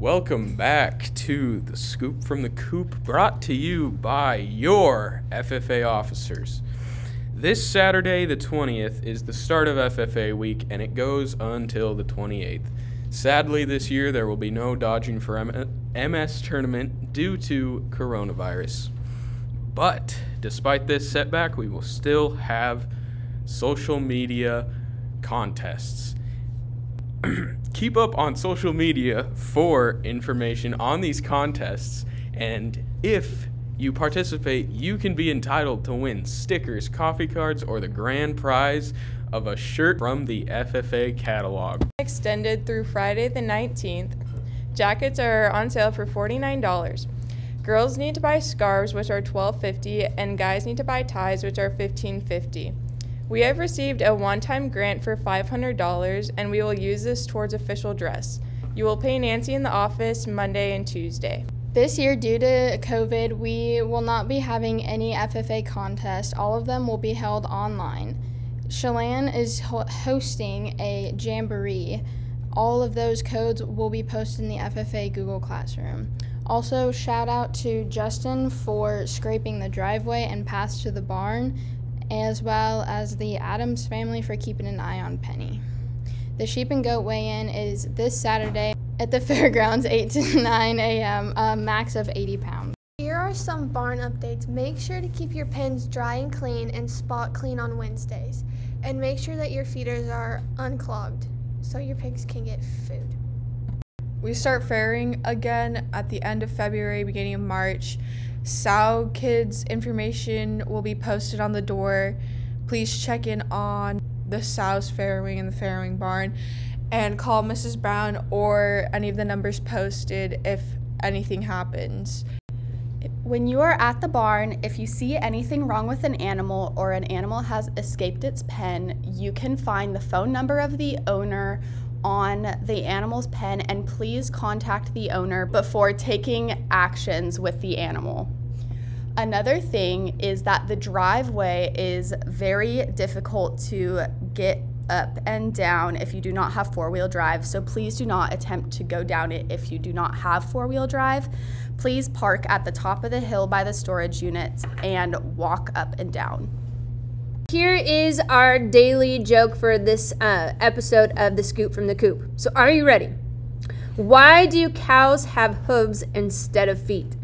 Welcome back to the Scoop from the Coop, brought to you by your FFA officers. This Saturday, the 20th, is the start of FFA week and it goes until the 28th. Sadly, this year there will be no Dodging for MS tournament due to coronavirus. But despite this setback, we will still have social media contests. keep up on social media for information on these contests. And if you participate, you can be entitled to win stickers, coffee cards, or the grand prize of a shirt from the FFA catalog. Extended through Friday the 19th. Jackets are on sale for $49. Girls need to buy scarves, which are $12.50, and guys need to buy ties, which are $15.50. We have received a one time grant for $500 and we will use this towards official dress. You will pay Nancy in the office Monday and Tuesday. This year, due to COVID, we will not be having any FFA contest. All of them will be held online. Chelan is ho- hosting a jamboree. All of those codes will be posted in the FFA Google Classroom. Also, shout out to Justin for scraping the driveway and pass to the barn as well as the Adams family for keeping an eye on Penny. The sheep and goat weigh in is this Saturday at the fairgrounds, 8 to 9 a.m., a max of 80 pounds. Here are some barn updates. Make sure to keep your pens dry and clean and spot clean on Wednesdays. And make sure that your feeders are unclogged so your pigs can get food. We start farrowing again at the end of February, beginning of March. Sow Kids information will be posted on the door. Please check in on the sows farrowing in the farrowing barn and call Mrs. Brown or any of the numbers posted if anything happens. When you are at the barn, if you see anything wrong with an animal or an animal has escaped its pen, you can find the phone number of the owner on the animal's pen and please contact the owner before taking actions with the animal. Another thing is that the driveway is very difficult to get up and down if you do not have four wheel drive. So please do not attempt to go down it if you do not have four wheel drive. Please park at the top of the hill by the storage units and walk up and down. Here is our daily joke for this uh, episode of The Scoop from the Coop. So, are you ready? Why do cows have hooves instead of feet?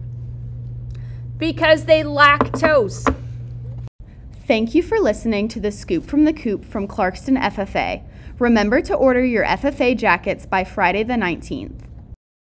Because they lack toes. Thank you for listening to the Scoop from the Coop from Clarkston FFA. Remember to order your FFA jackets by Friday the 19th.